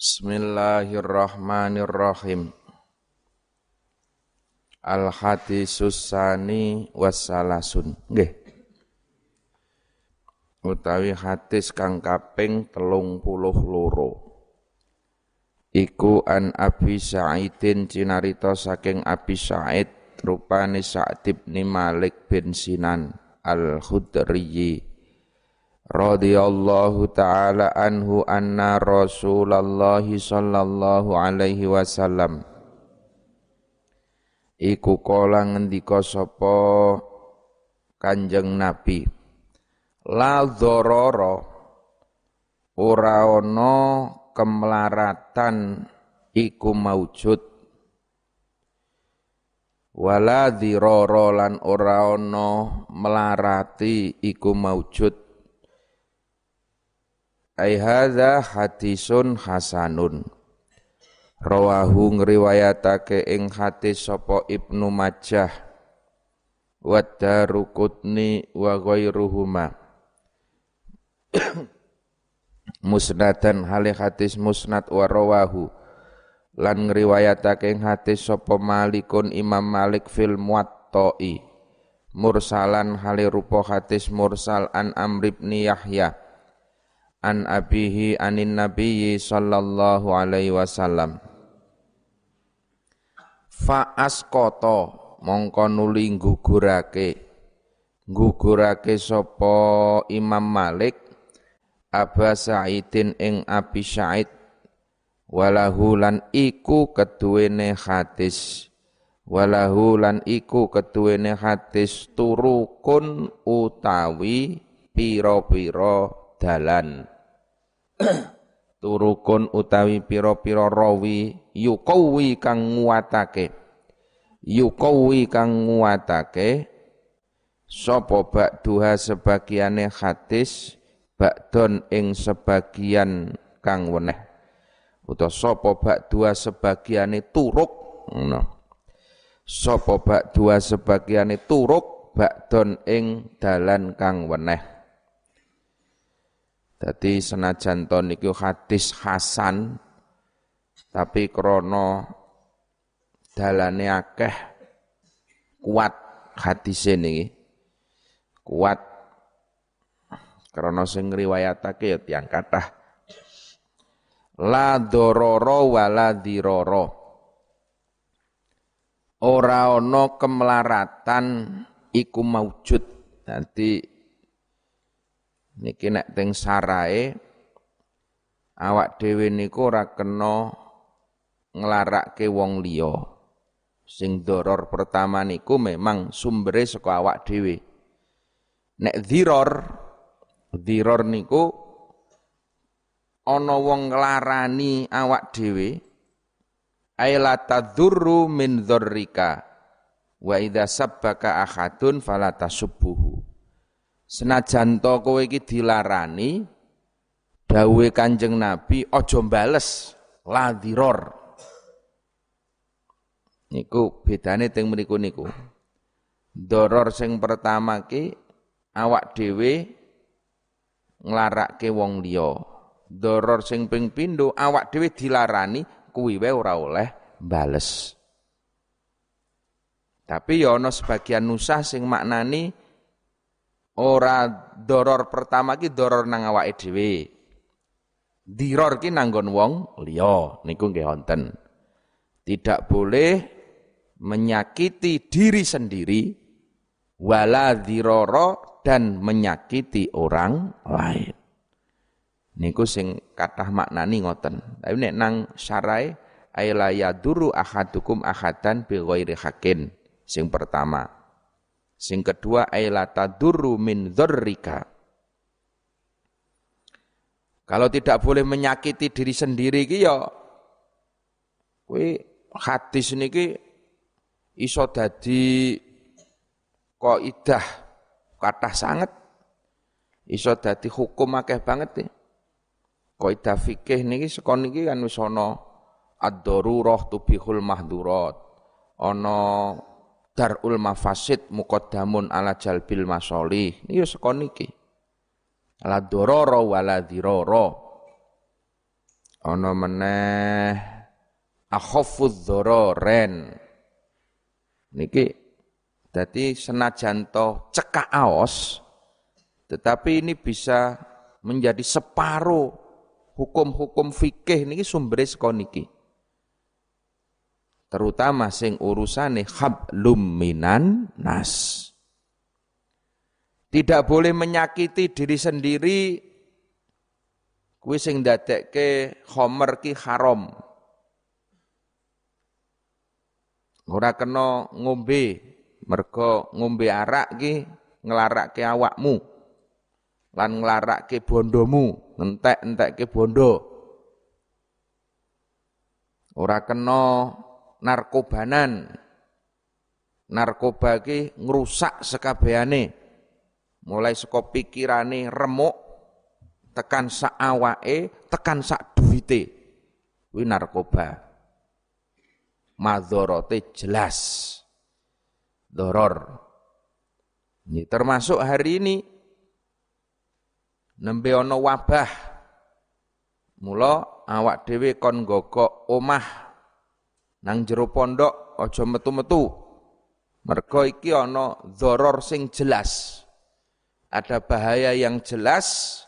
Bismillahirrahmanirrahim. Al hadisus sani wassalasun. Nggih. Utawi hadis kang kaping loro. Iku an Abi Sa'idin cinarita saking Abi Sa'id rupane Sa'd bin Malik bin Sinan al-Khudriyyi radhiyallahu taala anhu anna Rasulullah sallallahu alaihi wasallam. Iku kala ngendika sapa Kanjeng Nabi? La dzarara ora ana kemlaratan iku maujud. Wala dzirara lan ora ana melarati iku maujud ai hadza hadisun hasanun. Rawahu ngriwayatake ing hadis sapa Ibnu Majah. Wa Darukutni wa ghairuhuma. Musnadan hale hadis musnad wa rawahu. Lan ngriwayatake ing hadis sapa Malikun Imam Malik fil Muwatta'i. Mursalan hale rupa hadis mursal an Amr ibn Yahya an abihi anin nabiyyi sallallahu alaihi wasallam. Fa asqata mongko nuli gugurake gugurake sapa Imam Malik Aba Sa'idin ing Abi Sa'id. Walahu lan iku keduwene hadis. Walahu lan iku keduwene hadis turukun utawi pira-pira dalan turukun utawi pira-pira rawi yuqawi kang nguatake. Yuqawi kang nguatake sapa ba'duha sebagiane hadis ba'don ing sebagian kang weneh. Utawa sapa ba'duha sebagiane turuk ngono. Sapa ba'duha sebagiane turuk ba'don ing dalan kang weneh jadi senajan to niku hadis hasan tapi krono dalane akeh kuat hadis ini kuat. Krono sing riwayatake ya tiyang kathah la dororo wala diroro. Ora ana kemelaratan iku maujud nanti Niki nek teng sarae awak dhewe niku ora kena nglarakke wong liya. Sing doror pertama niku memang sumbere saka awak dhewe. Nek dziror dziror niku ana wong nglarani awak dhewe aila tadzurru min dzurrika wa idza sabbaka ahadun fala tasubbuhu Senajan to kowe iki dilarani dawuhe Kanjeng Nabi aja mbales ladiror. Niku bedane teng mriku niku. Doror sing pertama ki awak dhewe nglarakke wong liya. Doror sing ping pindho awak dhewe dilarani kuwi wae ora oleh bales. Tapi ya ana sebagian nusah sing maknani Ora doror pertama ki doror nang awake dhewe. Diror ki nanggon wong liya niku nggih wonten. Tidak boleh menyakiti diri sendiri wala diroro dan menyakiti orang lain. Niku sing kathah maknani ngoten. Tapi nek nang syarai aila yaduru ahadukum ahadan bi ghairi hakin. Sing pertama. Sing kedua ailata duru min dzurrika. Kalau tidak boleh menyakiti diri sendiri ki ya kowe hadis niki iso dadi kaidah kathah sangat iso dadi hukum akeh banget nih. Kaidah fikih niki sekon niki kan wis ana ad-darurah tubihul mahdurat. Ana darul mafasid muqaddamun ala jalbil masolih ini ya sekon niki. La dororo wala diroro. Ana meneh akhafudz dzararen niki dadi senajan to cekak aos tetapi ini bisa menjadi separuh hukum-hukum fikih niki sumber saka niki terutama sing urusane hablum minan nas. Tidak boleh menyakiti diri sendiri. Kuwi sing ndadekke khomer ki haram. Ora kena ngombe mergo ngombe arak ki nglarakke awakmu lan nglarakke bondomu entek-entekke bondo. Ora kena narkobanan. Narkoba ki ngrusak sekabehane mulai saka pikirane remuk tekan sak awake tekan sak duwite. Kuwi narkoba. Madhorote jelas. Doror. Ini termasuk hari ini. Nembe wabah. Mula awak dhewe kon gogok omah nang jero pondok aja metu-metu. Mergo iki ana doror sing jelas. Ada bahaya yang jelas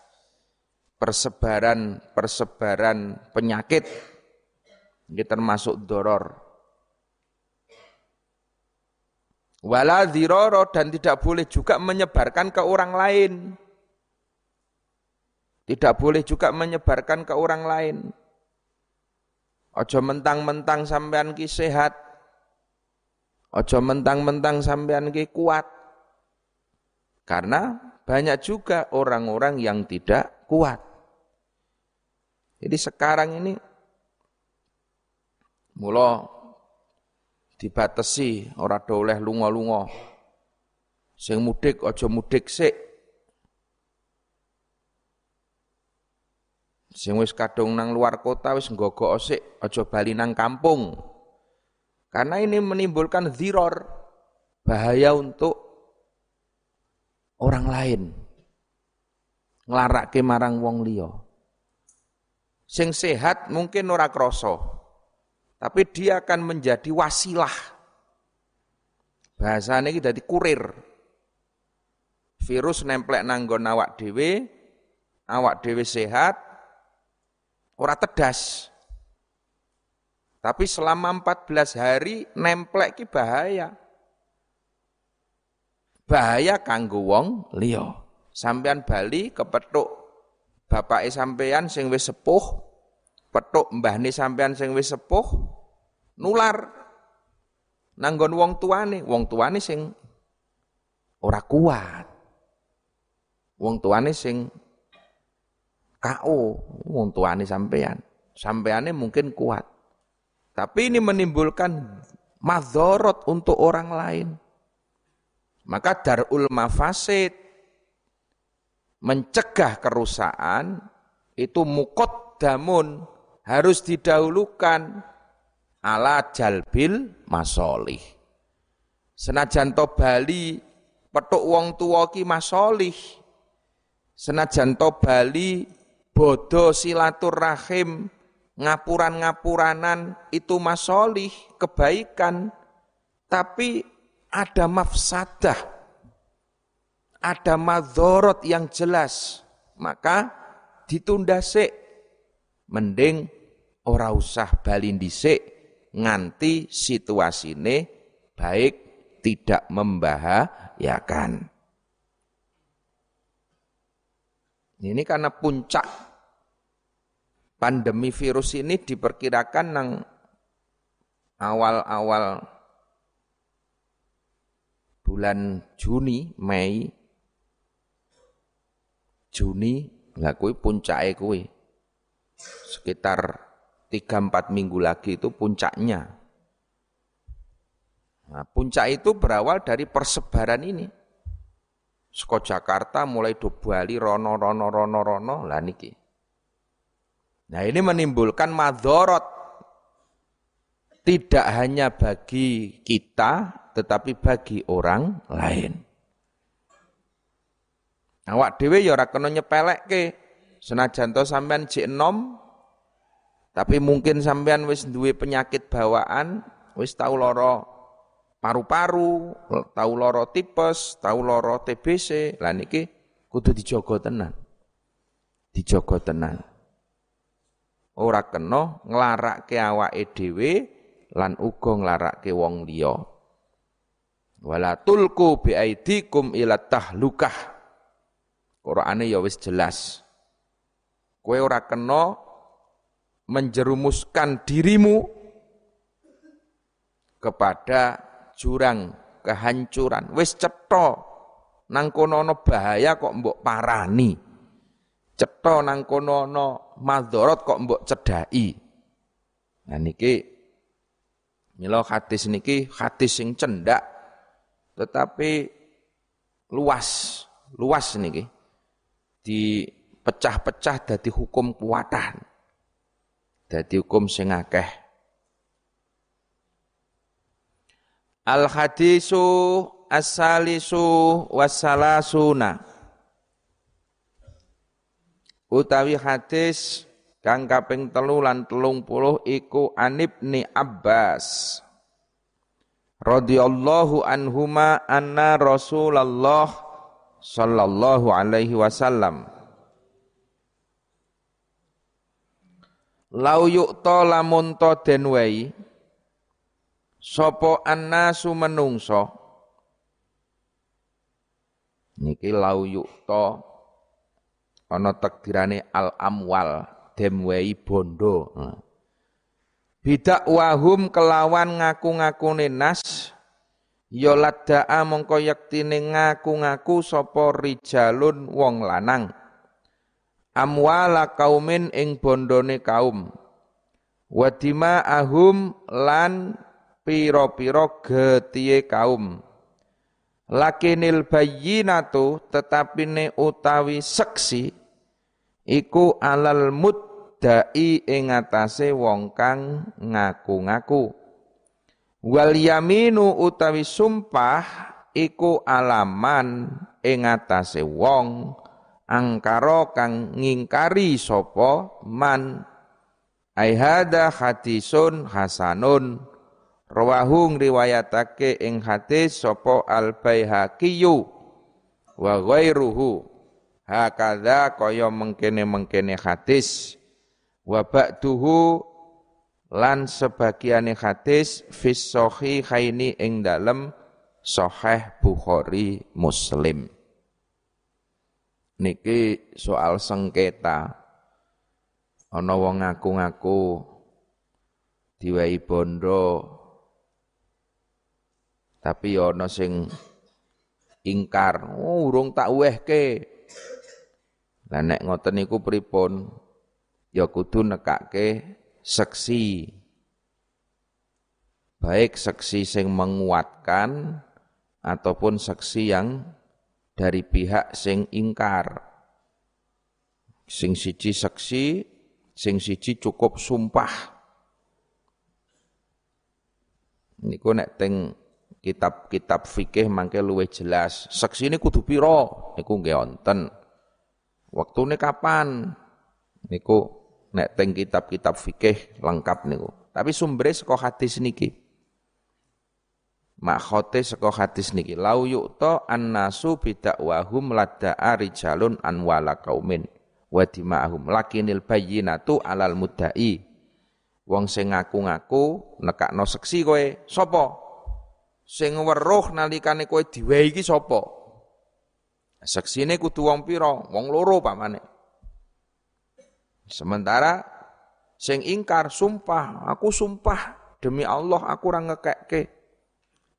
persebaran persebaran penyakit. Ini termasuk doror wala diroro dan tidak boleh juga menyebarkan ke orang lain. Tidak boleh juga menyebarkan ke orang lain ojo mentang-mentang sampean ki sehat ojo mentang-mentang sampean ki kuat karena banyak juga orang-orang yang tidak kuat. Jadi sekarang ini mula dibatasi ora oleh lunga-lunga. Sing mudik aja mudik sik. Sing wis kadung nang luar kota wis nggogok sik, aja bali nang kampung. Karena ini menimbulkan ziror, bahaya untuk orang lain. Nglarake marang wong liya. Sing sehat mungkin ora krasa. Tapi dia akan menjadi wasilah. Bahasane iki dadi kurir. Virus nemplek nanggon awak dhewe, awak dhewe sehat, ora tedas. Tapi selama 14 hari nemplek ki bahaya bahaya kanggo wong liya. Sampean bali kepethuk bapake sampean sing wis sepuh, petuk mbahne sampean sing wis sepuh nular nanggon wong tuane, wong tuane sing ora kuat. Wong tuane sing KO, wong tuane sampean. Sampeane mungkin kuat. Tapi ini menimbulkan madorot untuk orang lain. Maka darul mafasid mencegah kerusakan itu mukot damun harus didahulukan ala jalbil masolih. Senajan to Bali petuk wong tuwa ki masolih. Senajan to Bali bodo silaturahim ngapuran-ngapuranan itu masolih kebaikan tapi ada mafsadah, ada madorot yang jelas, maka ditunda sik. Mending ora usah balin dhisik nganti situasine baik tidak membahayakan. Ini karena puncak pandemi virus ini diperkirakan nang awal-awal bulan Juni, Mei, Juni, lah kuwi puncake kuwi. Sekitar 3-4 minggu lagi itu puncaknya. Nah, puncak itu berawal dari persebaran ini. Seko Jakarta mulai do Bali rono rono rono rono lah niki. Nah ini menimbulkan madorot tidak hanya bagi kita tetapi bagi orang lain. Awak dhewe ya ora kena nyepelekke. Senajan to sampean enom Tapi mungkin sampean wis duwe penyakit bawaan, wis tau loro paru-paru, tau loro tipes, tau loro TBC. Lah niki kudu dijogo tenan. Dijogo tenan. Ora kena nglarake awake dhewe lan uga nglarake wong liya. Wala tulku biaidikum ila tahlukah. Qur'ane ya wis jelas. Kowe ora kena menjerumuskan dirimu kepada jurang kehancuran. Wis cetha nang kono bahaya kok mbok parani. Cetha nang kono madharat kok mbok cedhaki. Nah niki mila hadis niki hadis sing cendak tetapi luas, luas niki. Dipecah-pecah dadi hukum kuatan. Dadi hukum sing akeh. Al hadisu as-salisu wassalasuna. Utawi hadis kang kaping telu lan telung puluh iku Anibni Abbas radhiyallahu anhuma anna Rasulullah sallallahu alaihi wasallam Lau yukta lamun to den sapa annasu menungso? Niki lau yukta ana takdirane al amwal dem wei bondo. Bidak wahum kelawan ngaku-ngakune nas ya ladda'a mongko yektine ngaku-ngaku sapa rijalun wong lanang. Amwala kaumin ing bondone kaum. Wadima ahum lan piro-piro getiye kaum. Lakinil bayyinatu tetapi ne utawi seksi iku alal muddai ing atase wong kang ngaku-ngaku. Wal yaminu utawi sumpah iku alaman ing atase wong angkara kang ngingkari sapa man. Ai hadisun hasanun rawahu riwayatake ing hadis sapa al baihaqi wa ghairuhu. Hakadha kaya mengkene-mengkene hadis. Wa ba'duhu lan sebagiane hadis fis sahihaini ing dalem sahih Bukhari Muslim. Niki soal sengketa. Ana wong ngaku-ngaku diwehi bondo tapi ana sing ingkar oh urung tak wehke lah nek ngoten niku pripun ya kudu nekake seksi baik seksi sing menguatkan ataupun seksi yang dari pihak sing ingkar. Sing siji seksi, sing siji cukup sumpah. Niku nek teng kitab-kitab fikih mangke luwih jelas. Seksi ini kudu piro? Niku nggih wonten. Waktune kapan? Niku nek teng kitab-kitab fikih lengkap niku. Tapi sumbernya saka hadis niki makhote saka hadis niki lau yukta annasu bidakwahum ladda'a rijalun anwala kaumin wa dima'ahum lakinil bayyinatu alal mudda'i wong sing ngaku-ngaku nekakno seksi kowe sapa sing weruh nalikane kowe diwehi iki sapa seksine kudu wong pira wong loro pamane sementara sing ingkar sumpah aku sumpah demi Allah aku ora ngekekke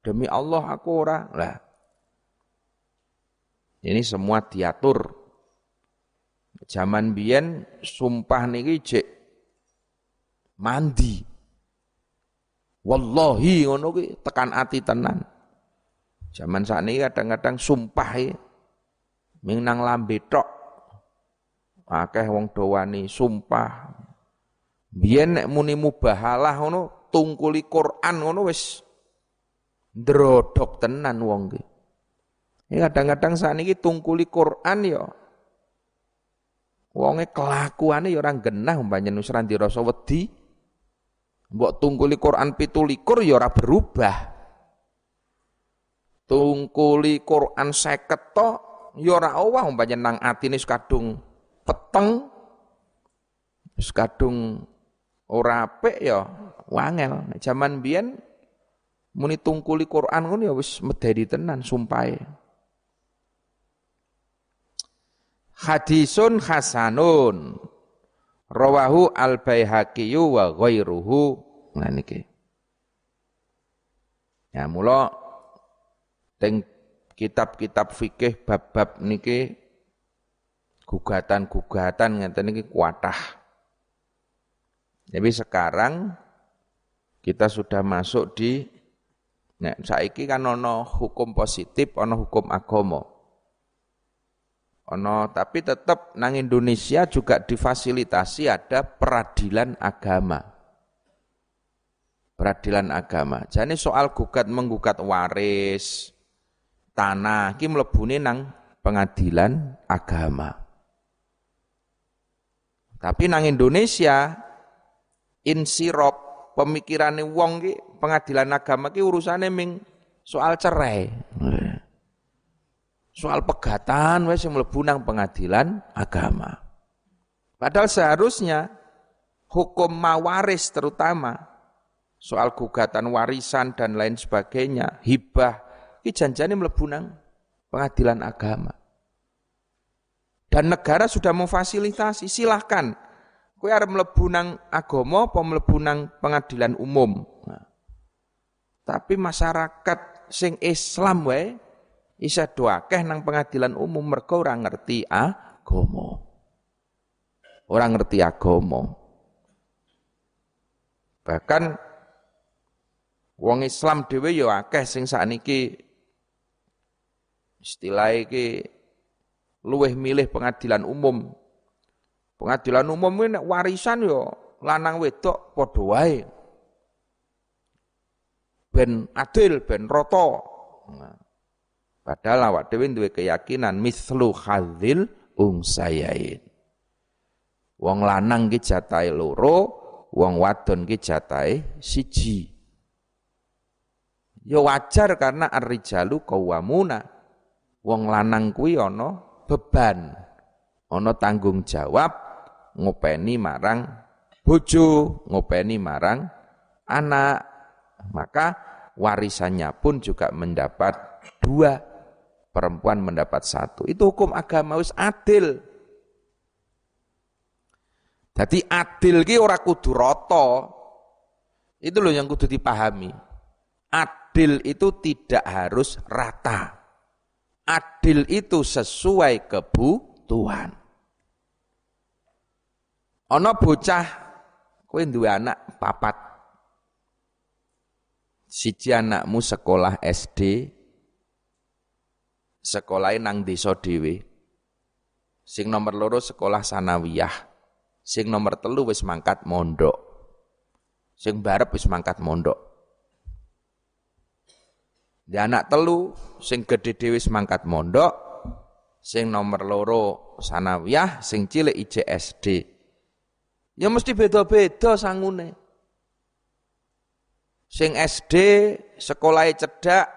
Demi Allah aku ora. Lah. Ini semua diatur. Zaman biyen sumpah niki cek mandi. Wallahi ngono ki tekan ati tenan. Zaman ini kadang-kadang sumpah ya. Ming nang lambe tok. Akeh wong dowani sumpah. Biyen nek muni mubahalah ngono tungkuli Quran ngono wis Drodok tenan wong ki. Ya kadang-kadang saat ini tungkuli Quran ya Wonge kelakuane ya ora genah umpamane wis ra dirasa wedi. Mbok tungkuli Quran 17 ya ora berubah. Tungkuli Quran 50 tok ya ora owah umpamane nang atine kadung peteng wis kadung ora apik ya wangel. Jaman biyen muni tungkuli Quran ngono ya wis medeni tenan sumpahe. Hadisun hasanun Rawahu al-Baihaqi wa ghairuhu. Nah niki. Ya mula teng kitab-kitab fikih bab-bab niki gugatan-gugatan ngeten niki kuatah. Jadi sekarang kita sudah masuk di Nah, saiki kan ono hukum positif, ono hukum agama. Ono tapi tetap nang Indonesia juga difasilitasi ada peradilan agama. Peradilan agama. Jadi soal gugat menggugat waris tanah ki mlebune nang pengadilan agama. Tapi nang Indonesia insirop pemikirannya wong ki pengadilan agama ki urusannya ming soal cerai. Soal pegatan wes yang nang pengadilan agama. Padahal seharusnya hukum mawaris terutama soal gugatan warisan dan lain sebagainya, hibah, ini janjane mlebu nang pengadilan agama. Dan negara sudah memfasilitasi, silahkan. Kue arep mlebu nang agama apa mlebu nang pengadilan umum. Nah. Tapi masyarakat sing Islam wae isa doakeh nang pengadilan umum mergo ora ngerti agama. Ora ngerti agama. Bahkan wong Islam dhewe ya akeh sing sakniki istilah iki luweh milih pengadilan umum. Pengadilan umum ini warisan yo lanang wedok padha wae. Ben adil, ben roto. Nah. Padahal awak dhewe duwe keyakinan mislu hadzil ungsayain. Wong lanang ki jatahe loro, wong wadon ki jatahe siji. Ya wajar karena ar-rijalu qawwamuna. Wong lanang kuwi ana beban, ana tanggung jawab ngopeni marang bojo, ngopeni marang anak. Maka warisannya pun juga mendapat dua perempuan mendapat satu. Itu hukum agama wis adil. Jadi adil ki ora kudu rata. Itu loh yang kudu dipahami. Adil itu tidak harus rata. Adil itu sesuai kebutuhan. Ono bocah kowe duwe anak papat. Siji anakmu sekolah SD, sekolah nang desa dhewe. Sing nomor loro sekolah sanawiyah. Sing nomor telu wis mangkat mondok. Sing barep wis mangkat mondok. Di anak telu sing gede dhewe wis mangkat mondok. Sing nomor loro sanawiyah, sing cilik IJSD. Ya mesti beda-beda sangune. Sing SD sekolah cedak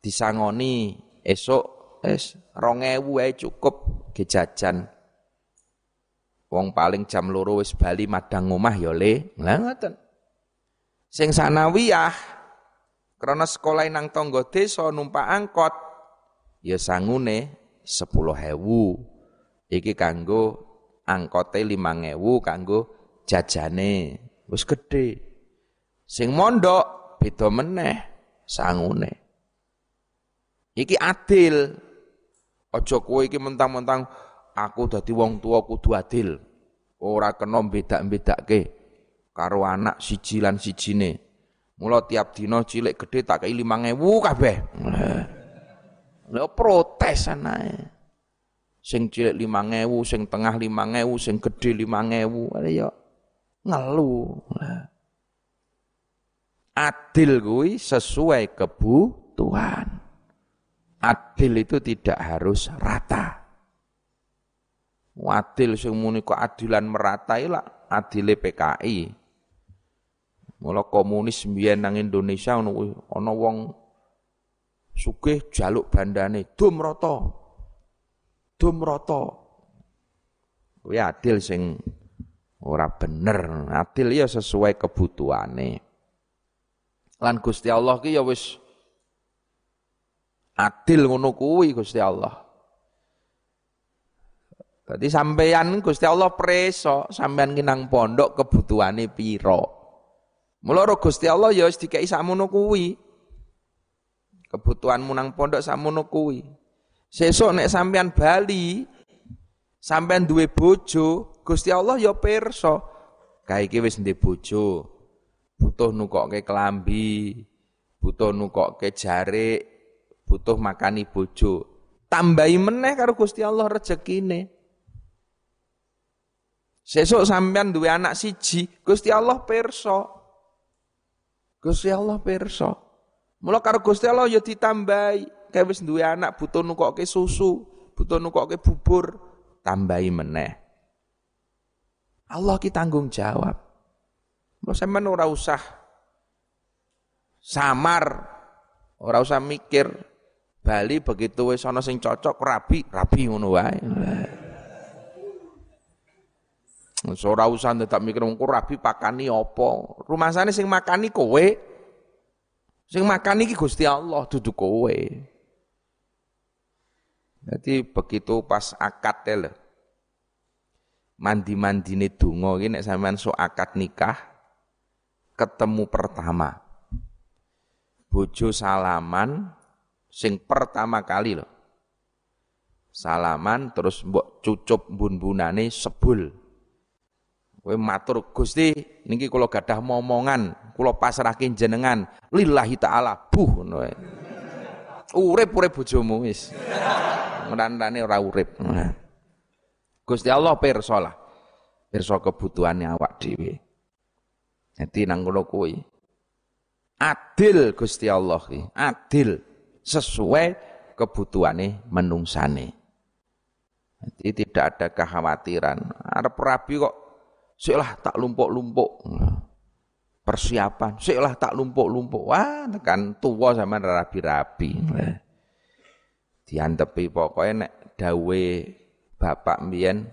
disangoni esok es rongewu wae cukup gejajan. Wong paling jam loro wis bali madang omah ya le. Lah ngoten. Sing sanawiyah krana sekolah nang tangga desa numpak angkot ya sangune 10.000. Iki kanggo angkote 5.000 kanggo jajane. Wis gedhe. Sing mondok beda meneh sangune. Iki adil. Aja kowe iki mentang-mentang aku dadi wong tua kudu adil. Ora kena bedak-bedake karo anak siji lan sijine. Mula tiap dina cilik gede tak kei 5000 kabeh. Lha protes anae. Sing cilik 5000, sing tengah 5000, sing gede 5000. Ya ngeluh. Adil kuwi sesuai kebutuhan. Adil itu tidak harus rata. Adil sing muni keadilan merata lah adile PKI. Mula komunis mbiyen nang Indonesia ono ana wong sugih jaluk bandane dum rata. Dum rata. Kuwi adil sing ora bener. Adil ya sesuai kebutuhane. Lan Gusti Allah ki ya wis adil ngono kuwi Gusti Allah. Jadi sampeyan Gusti Allah preso, sampeyan ki nang pondok kebutuhane pira. Mula Gusti Allah ya wis dikai sakmono kuwi. Kebutuhanmu nang pondok sakmono kuwi. Sesuk nek sampeyan bali, sampeyan duwe bojo, Gusti Allah ya pirsa. Kae iki wis ndek bojo. Butuh nukokke kelambi, butuh nukokke jarik, butuh makani bojo. Tambahi meneh karo Gusti Allah rezekine. Sesuk sampean duwe anak siji, Gusti Allah perso. Gusti Allah perso. Mula karo Gusti Allah ya ditambahi. Kayak wis duwe anak butuh nukokke susu, butuh nukokke bubur, tambahi meneh. Allah ki tanggung jawab. Mula sampean ora usah samar, ora usah mikir Bali begitu wis ana sing cocok rabi, rabi ngono wae. Ora usah tetap mikir wong rabi pakani apa. Rumasane sing makani kowe. Sing makani iki Gusti Allah dudu kowe. Jadi begitu pas akad lho. Mandi-mandine donga iki nek sampean sok akad nikah ketemu pertama. Bojo salaman sing pertama kali lho. Salaman terus mbok cucup bun-bunane sebul. Kowe matur Gusti niki kula gadah momongan, kula pasrahin jenengan lillahi taala. Buh ngono Urip-urip bojomu wis. Ngrantane ora urip. Gusti Allah pirsa lah. Pirsa kebutuhane awak dhewe. Jadi nang ngono kuwi adil Gusti Allah ki, adil sesuai kebutuhane menungsane. Jadi tidak ada kekhawatiran. Arep rabi kok Siklah tak lumpuk-lumpuk. Persiapan, siklah tak lumpuk-lumpuk. Wah, tekan tua sama rabi-rabi. Diantepi pokoknya nek dawe bapak mbiyen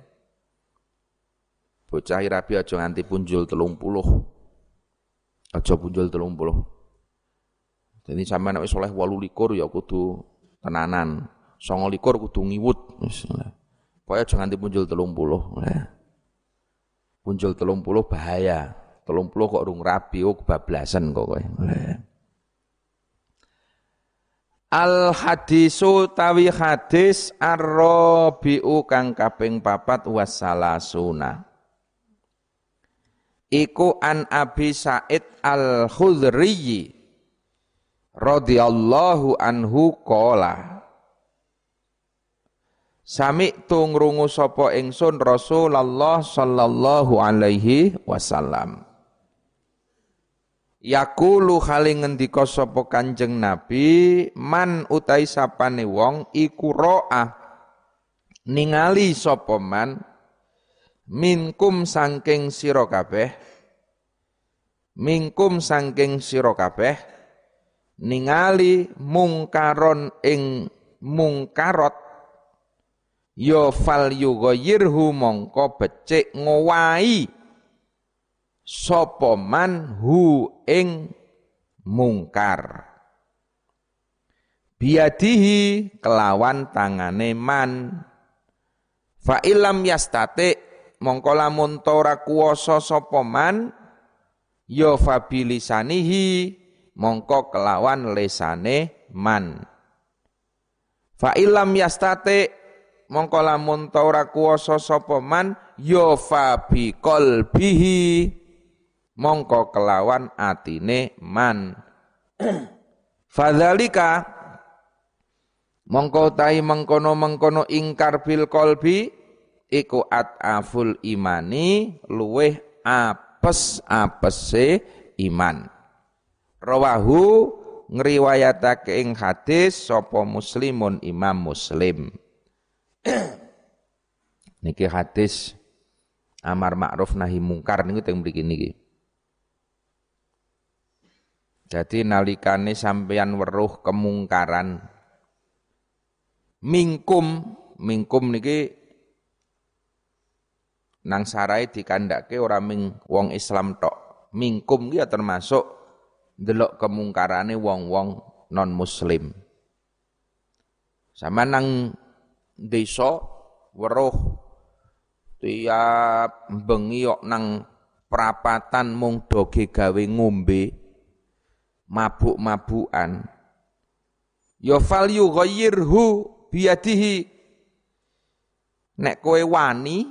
bocah rabi aja nganti punjul telung puluh. Aja punjul telung puluh. Jadi sama nek wis oleh likur ya kudu tenanan. Songo likur kudu ngiwut. Pokoknya aja nganti punjul telung puluh. Muncul telung puluh bahaya. Telung puluh kok rung rabi, oh kebablasan kok kowe. Al hadisu tawi hadis arrobiu kang kaping papat wasalasuna. Iku an Abi Said Al Khudri radhiyallahu anhu qala Sami tu ngrungu sapa ingsun Rasulullah sallallahu alaihi wasallam. Yakulu hale ngendika sapa Kanjeng Nabi, man utai sapane wong iku ro'ah ningali sapa man minkum sangking sira kabeh minkum sangking sira kabeh ningali mungkaron ing mungkarot ya fal yughayyirhu mongko becik ngowahi sapa man hu ing mungkar. Biadihi kelawan tangane man. Fa ilam yastate mongko lamun ora kuwasa sapa man ya fabilisanihi mongko kelawan lesane man. Fa ilam yastate mongko lamun ta ora kuwasa sapa man ya fa bi mongko kelawan atine man. Fadzalika mongko tai mengkono-mengkono ingkar bil qalbi iku ataful imani luweh apes apese iman rawahu ngriwayatake ing hadis sapa muslimun imam muslim Niki hadis amar ma'ruf nahi mungkar niku teng mriki niki. Jadi nalikane sampeyan weruh kemungkaran mingkum mingkum niki nang sarai dikandake ora ming wong Islam tok. Mingkum ya termasuk delok kemungkarane wong-wong non muslim. Sama nang desa weruh tiap bengi kok nang perapatan mung doge gawe ngombe mabuk-mabukan ya fal yughayyirhu biyadihi nek kowe wani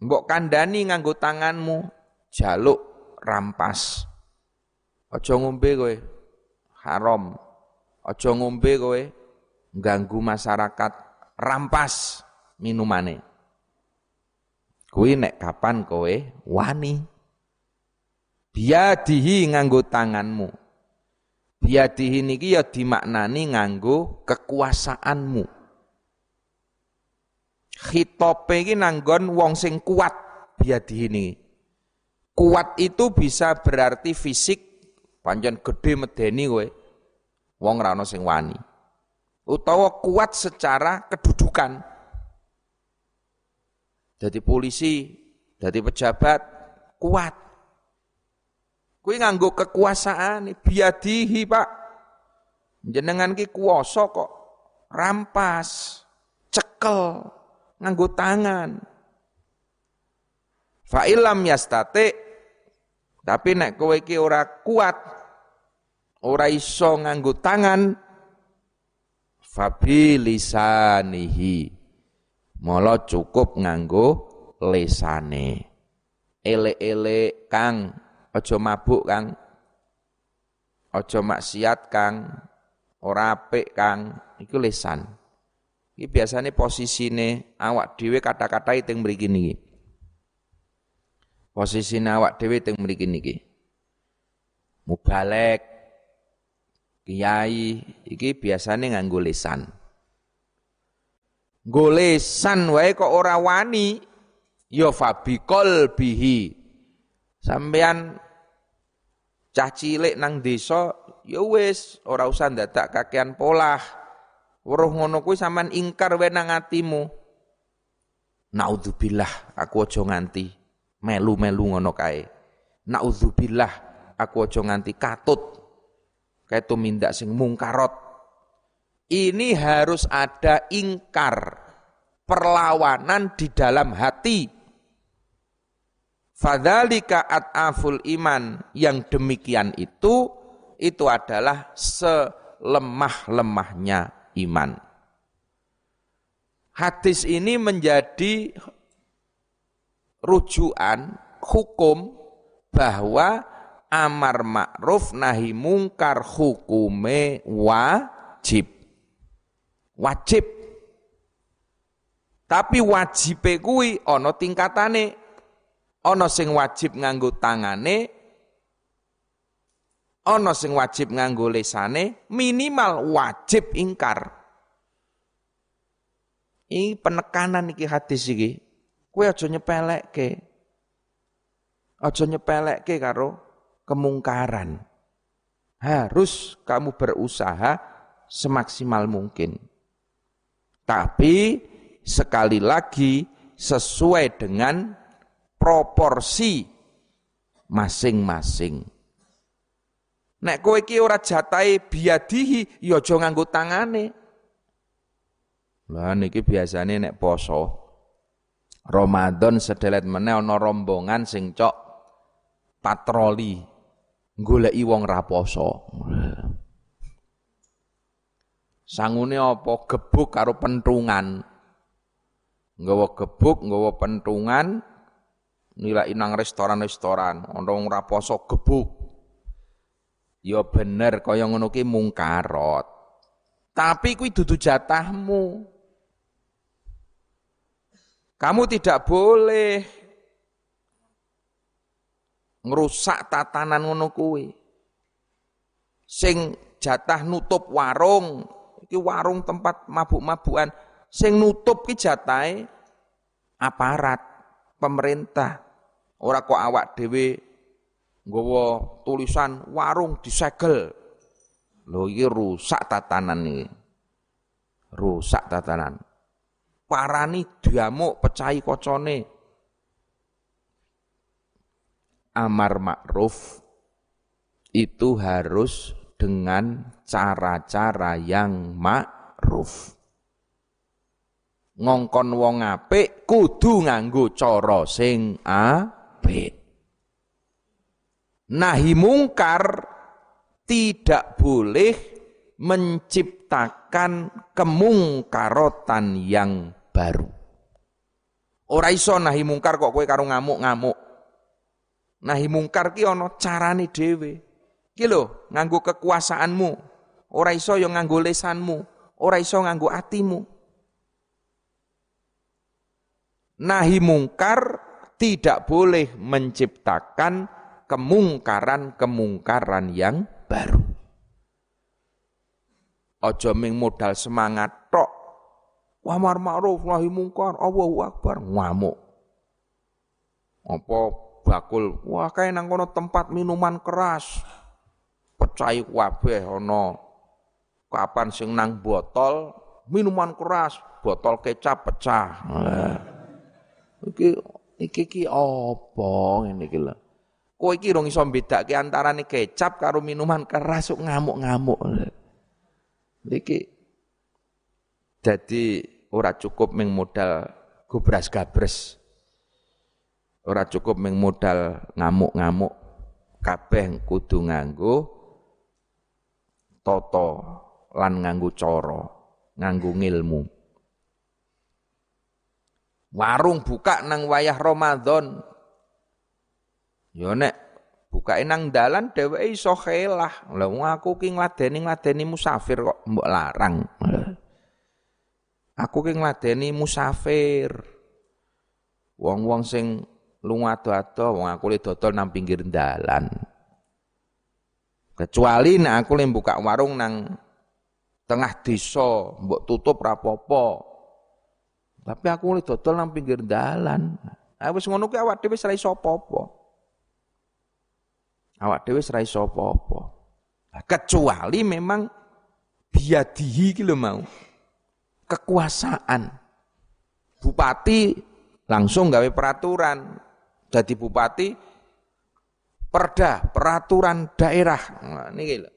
mbok kandani nganggo tanganmu jaluk rampas. Aja ngombe kowe haram. Aja ngombe kowe ganggu masyarakat rampas minumane. Kuwi nek kapan kowe wani? Biadihi nganggo tanganmu. Biadihi niki ya dimaknani nganggo kekuasaanmu. Khitope iki nanggon wong sing kuat biadihi niki kuat itu bisa berarti fisik. Panjang gede medeni kowe. Wong ra sing wani. Utawa kuat secara kedudukan. Jadi polisi jadi pejabat kuat. Kuwi nganggo kekuasaan biadihi, Pak. Jenengan ki kuwasa kok rampas, cekel nganggo tangan. Fa ilam yastate tapi nek kowe iki ora kuat, ora iso nganggo tangan, fabi lisanihi. Cukup nganggo lesane. Ele-ele Kang Ojo mabuk Kang. Ojo maksiat Kang. Ora apik Kang. Iku lisan. Iki biasanya posisine awak dhewe kata-kata teng mriki niki. Posisine awak dhewe teng mriki niki. Mubalek kiai iki biasanya nganggo lisan. Golesan wae kok ora wani ya fabikol bihi Sampean cah cilik nang desa ya wis ora usah ndadak kakean polah. Weruh ngono kuwi sampean ingkar wae nang atimu. Naudzubillah aku aja nganti melu-melu ngono kae. Naudzubillah aku aja nganti katut kayak tumindak sing mungkarot. Ini harus ada ingkar, perlawanan di dalam hati Fadzalika at'aful iman yang demikian itu itu adalah selemah-lemahnya iman. Hadis ini menjadi rujukan hukum bahwa amar ma'ruf nahi mungkar hukume wajib. Wajib. Tapi wajib kuwi ana tingkatane ana sing wajib nganggo tangane ana sing wajib nganggo lesane minimal wajib ingkar ini penekanan iki hadis iki kowe aja nyepelekke aja nyepelekke karo kemungkaran harus kamu berusaha semaksimal mungkin tapi sekali lagi sesuai dengan proporsi masing-masing. Nek kowe iki ora jatahe biadihi ya aja nganggo tangane. Lah niki biasane nek poso Ramadan sedelet meneh ana rombongan sing cok patroli goleki wong ra poso. Sangune apa gebuk karo pentungan. Nggawa gebuk, nggawa pentungan, nilai nang restoran-restoran, ana wong ra poso gebuk. Ya bener kaya ngono ki mungkarot. Tapi kuwi dudu jatahmu. Kamu tidak boleh ngerusak tatanan ngono kuwi. Sing jatah nutup warung, iki warung tempat mabuk-mabukan, Sing nutup ki jatahe aparat pemerintah. Ora kok awak dhewe nggawa tulisan warung disegel. Lho iki rusak tatanan iki. Rusak tatanan. Parani diamuk pecahi kocone. Amar ma'ruf itu harus dengan cara-cara yang ma'ruf. Ngongkon wong apik kudu nganggo cara sing apik. Nahi mungkar tidak boleh menciptakan kemungkarotan yang baru. Ora iso nahi mungkar kok kowe karo ngamuk-ngamuk. Nahi mungkar ki ana carane dhewe. Ki lho, nganggo kekuasaanmu. Ora iso yo nganggo lesanmu, ora iso nganggo atimu. Nahi mungkar tidak boleh menciptakan kemungkaran-kemungkaran yang baru. Ojo ming modal semangat tok. Wamar ma'ruf nahi mungkar, Allahu akbar, ngamuk. Apa bakul, wah kae nang kono tempat minuman keras. Pecahi kabeh ana. Kapan sing nang botol minuman keras, botol kecap pecah. Iki iki iki apa ngene iki lho. Kowe iki rong iso antarane kecap karo minuman keras ngamuk-ngamuk. Iki jadi ora cukup ming modal gubras gabres. Ora cukup ming modal ngamuk-ngamuk. Kabeh kudu nganggo toto lan nganggo cara, nganggo ngilmu. Warung buka nang wayah Ramadan. Yo nek bukake nang dalan dheweke iso khelah. Lah aku ki ngladeni ngladeni musafir kok mbok larang. Aku ki ngladeni musafir. Wong-wong sing lunga ado-ado wong aku le dodol nang pinggir dalan. Kecuali nek aku le buka warung nang tengah desa, mbok tutup rapopo. Tapi aku mulai dodol nang pinggir dalan. Ah wis ngono kuwi awak dhewe wis ra iso apa-apa. Awak dhewe wis ra apa-apa. Kecuali memang biadihi iki lho mau. Kekuasaan. Bupati langsung gawe peraturan. Jadi bupati perda, peraturan daerah. Nah, niki lho.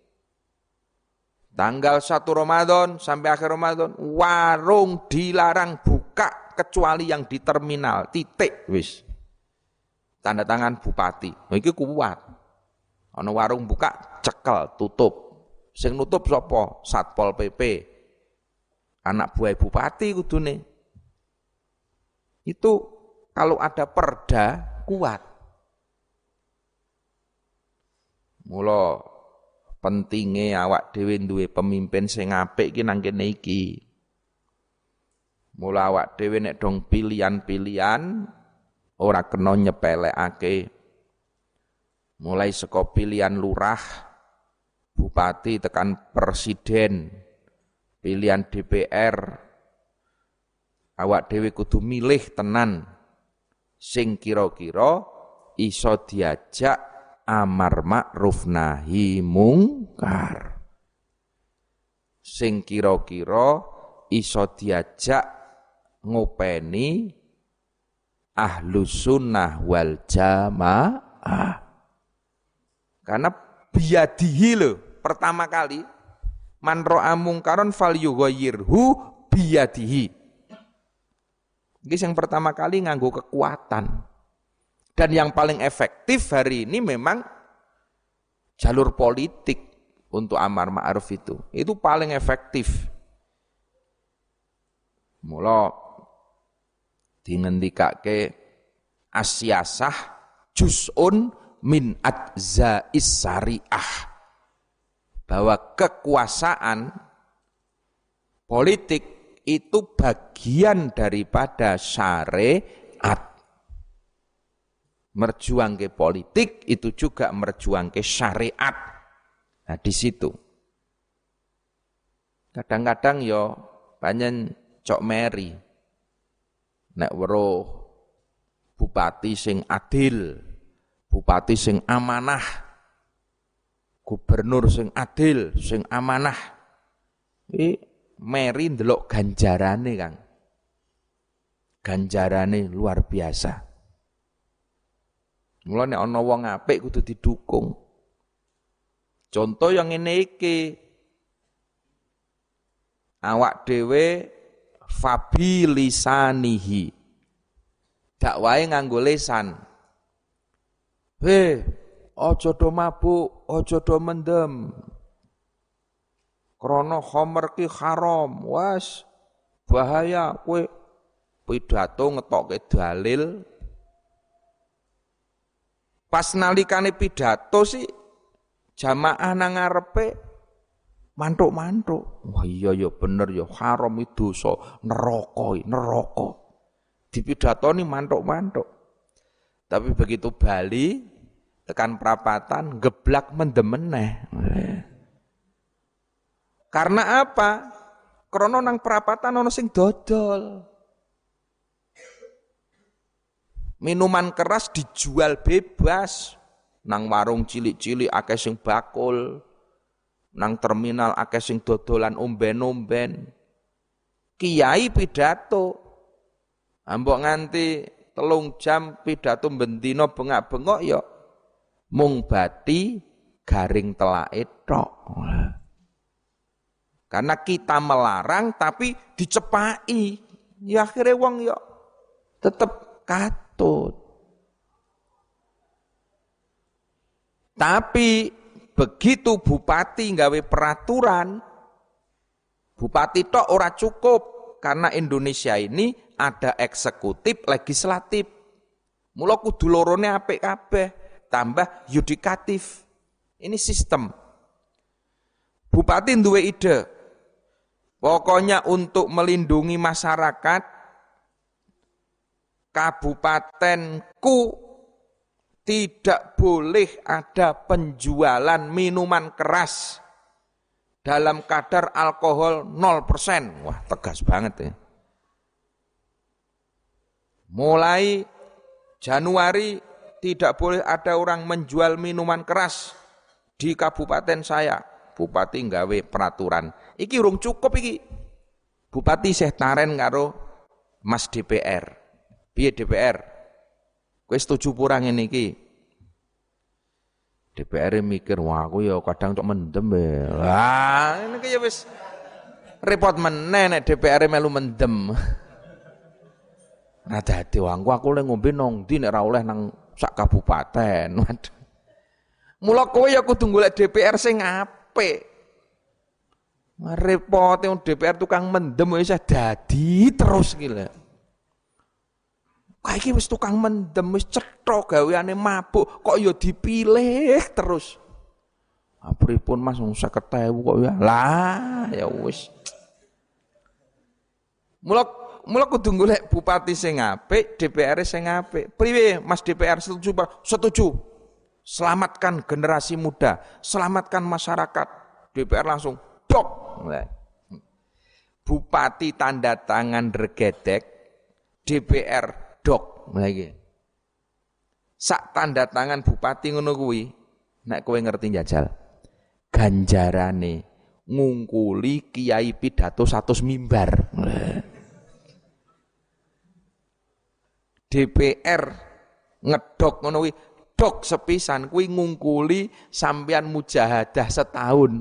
Tanggal 1 Ramadan sampai akhir Ramadan, warung dilarang buka kecuali yang di terminal. Titik wis. Tanda tangan bupati. Nah, iki kuat. Warung buka cekel, tutup. Sing nutup sapa? Satpol PP. Anak buah bupati kudune. Itu kalau ada perda kuat. Mula pentinge awak dhewe duwe pemimpin sing apik iki nang kene iki. Mula awak dhewe nek dong pilihan-pilihan ora kena nyepelekake. Mulai saka pilihan lurah, bupati tekan presiden, pilihan DPR, awak dhewe kudu milih tenan sing kira-kira iso diajak amar ma'ruf nahi mungkar. Sing kira-kira iso diajak ngopeni ahlu sunnah wal jamaah. Karena biadihi lo pertama kali man ro'a mungkaron fal yughayyirhu biadihi. Ini yang pertama kali nganggo kekuatan. Dan yang paling efektif hari ini memang jalur politik untuk amar ma'ruf itu. Itu paling efektif. Mula dingendikake asyasah juz'un min adza'is syariah. Bahwa kekuasaan politik itu bagian daripada syariat merjuang ke politik itu juga merjuang ke syariat. Nah di situ. Kadang-kadang yo banyak cok meri. Nek weruh bupati sing adil, bupati sing amanah, gubernur sing adil, sing amanah. Iki meri ndelok ganjarane, Kang. Ganjarane luar biasa. Mula nek ana wong apik kudu didukung. Contoh yang ini iki. Awak dhewe fabi lisanihi. Dakwahe nganggo lisan. Aja do mabuk, aja do mendem. Krana khamr ki haram, was bahaya kowe pidato ngetokke dalil Pas nalikane pidato sih jamaah nang ngarepe mantuk-mantuk. Wah iya ya bener ya haram itu so neraka neraka. Dipidatoni mantuk-mantuk. Tapi begitu Bali tekan perapatan geblak mendemeneh. Karena apa? Krono nang perapatan ono sing dodol. Minuman keras dijual bebas. Nang warung cilik-cilik akeh sing bakul. Nang terminal akeh sing dodolan umben-umben. Kiai pidato. Ambok nganti telung jam pidato bendino bengak-bengok ya mung bati garing telake tok. Karena kita melarang tapi dicepai. Ya akhirnya wong ya tetep kat patut. Tapi begitu bupati nggawe peraturan, bupati tok ora cukup karena Indonesia ini ada eksekutif, legislatif. Mula kudu lorone apik kabeh, tambah yudikatif. Ini sistem. Bupati duwe ide. Pokoknya untuk melindungi masyarakat kabupatenku tidak boleh ada penjualan minuman keras dalam kadar alkohol 0%. Wah, tegas banget ya. Mulai Januari tidak boleh ada orang menjual minuman keras di kabupaten saya. Bupati nggawe peraturan. Iki urung cukup iki. Bupati Syekh Taren karo Mas DPR. Piye DPR? Kowe setuju purang ini ki? DPR mikir, wah aku ya kadang cok mendem ya. Wah, ini kaya wis repot meneh nek DPR melu mendem. Dadi wangku aku le ngombe nang ndi nek oleh nang sak kabupaten. Waduh. Kowe ya kudu golek DPR sing apik. Repote DPR tukang mendem wis dadi terus gila. Kayak wis tukang mendem, wis cetha gaweane mabuk, kok ya dipilih terus. pun Mas wong 50.000 kok ya. Lah, ya wis. Mula mula kudu golek bupati sing apik, DPR sing apik. Priwe Mas DPR setuju Setuju. Selamatkan generasi muda, selamatkan masyarakat. DPR langsung dok. Bupati tanda tangan regedek, DPR dok lagi. Sak tanda tangan bupati ngono kuwi, nek kowe ngerti jajal. Ganjarane ngungkuli kiai pidato satu mimbar. DPR ngedok ngono kuwi dok sepisan kuwi ngungkuli sampean mujahadah setahun.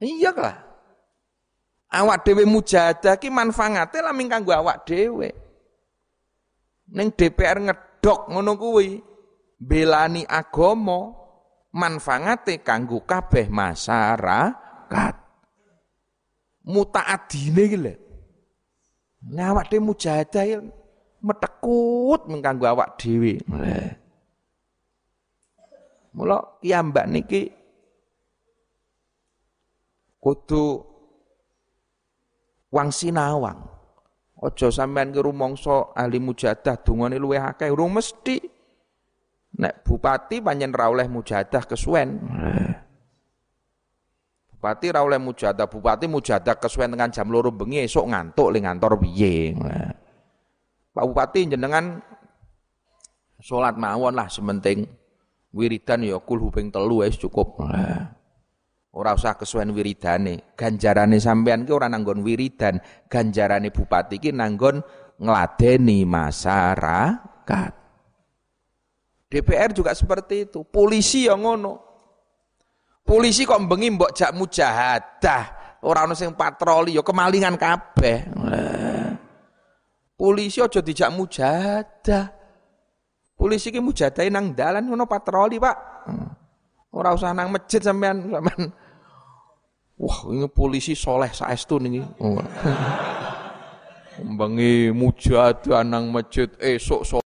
Iya kah? Awak dhewe mujahadah ki manfaate lamin kanggo awak dhewe. Ning DPR ngedok ngono kuwi, belani agama, manfaate kanggo kabeh masyarakat. Mutaadine lho. Nah awak dhewe mujahadah metekut mengkanggo awak dhewe. Mula kiambak niki kudu wang sinawang. Ojo sampean ki rumangsa ahli mujadah dungane luwih akeh, urung mesti. Nek bupati panjen ra mujadah kesuwen. Bupati ra oleh mujadah, bupati mujadah kesuwen dengan jam loro bengi esuk ngantuk ling ngantor piye. Pak Bupati jenengan salat mawon lah sementing wiridan ya kul huping telu wis cukup. Ora usah kesuwen wiridane. Ganjarane sampean ki ora nanggon wiridan, ganjarane bupati ki nanggon ngladeni masyarakat. DPR juga seperti itu, polisi yang ngono. Polisi kok bengi mbok jak mujahadah, ora ono sing patroli ya kemalingan kabeh. Polisi aja dijak mujahadah. Polisi ki mujadahi nang dalan ngono patroli, Pak. Ora usah nang masjid sampean sampean. Wah, ini polisi soleh saestu niki. Bengi mujahadah nang masjid esok